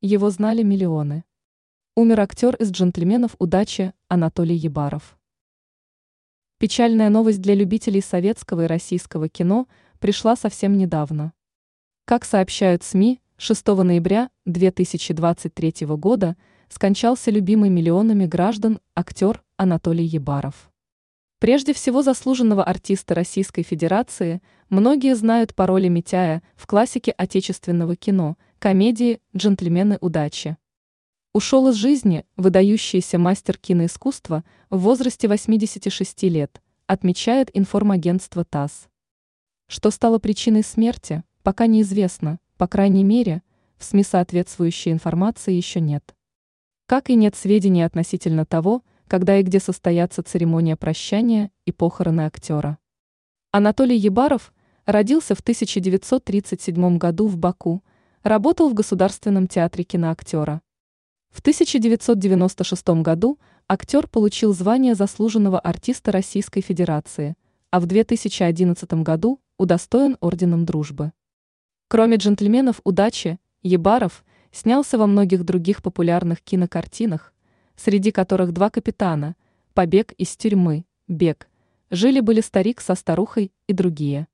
его знали миллионы. Умер актер из «Джентльменов удачи» Анатолий Ебаров. Печальная новость для любителей советского и российского кино пришла совсем недавно. Как сообщают СМИ, 6 ноября 2023 года скончался любимый миллионами граждан актер Анатолий Ебаров. Прежде всего заслуженного артиста Российской Федерации многие знают по роли Митяя в классике отечественного кино, комедии «Джентльмены удачи». Ушел из жизни выдающийся мастер киноискусства в возрасте 86 лет, отмечает информагентство ТАСС. Что стало причиной смерти, пока неизвестно, по крайней мере, в СМИ соответствующей информации еще нет. Как и нет сведений относительно того, когда и где состоятся церемония прощания и похороны актера. Анатолий Ебаров родился в 1937 году в Баку, работал в Государственном театре киноактера. В 1996 году актер получил звание заслуженного артиста Российской Федерации, а в 2011 году удостоен Орденом Дружбы. Кроме «Джентльменов удачи», Ебаров снялся во многих других популярных кинокартинах, среди которых «Два капитана», «Побег из тюрьмы», «Бег», «Жили-были старик со старухой» и другие.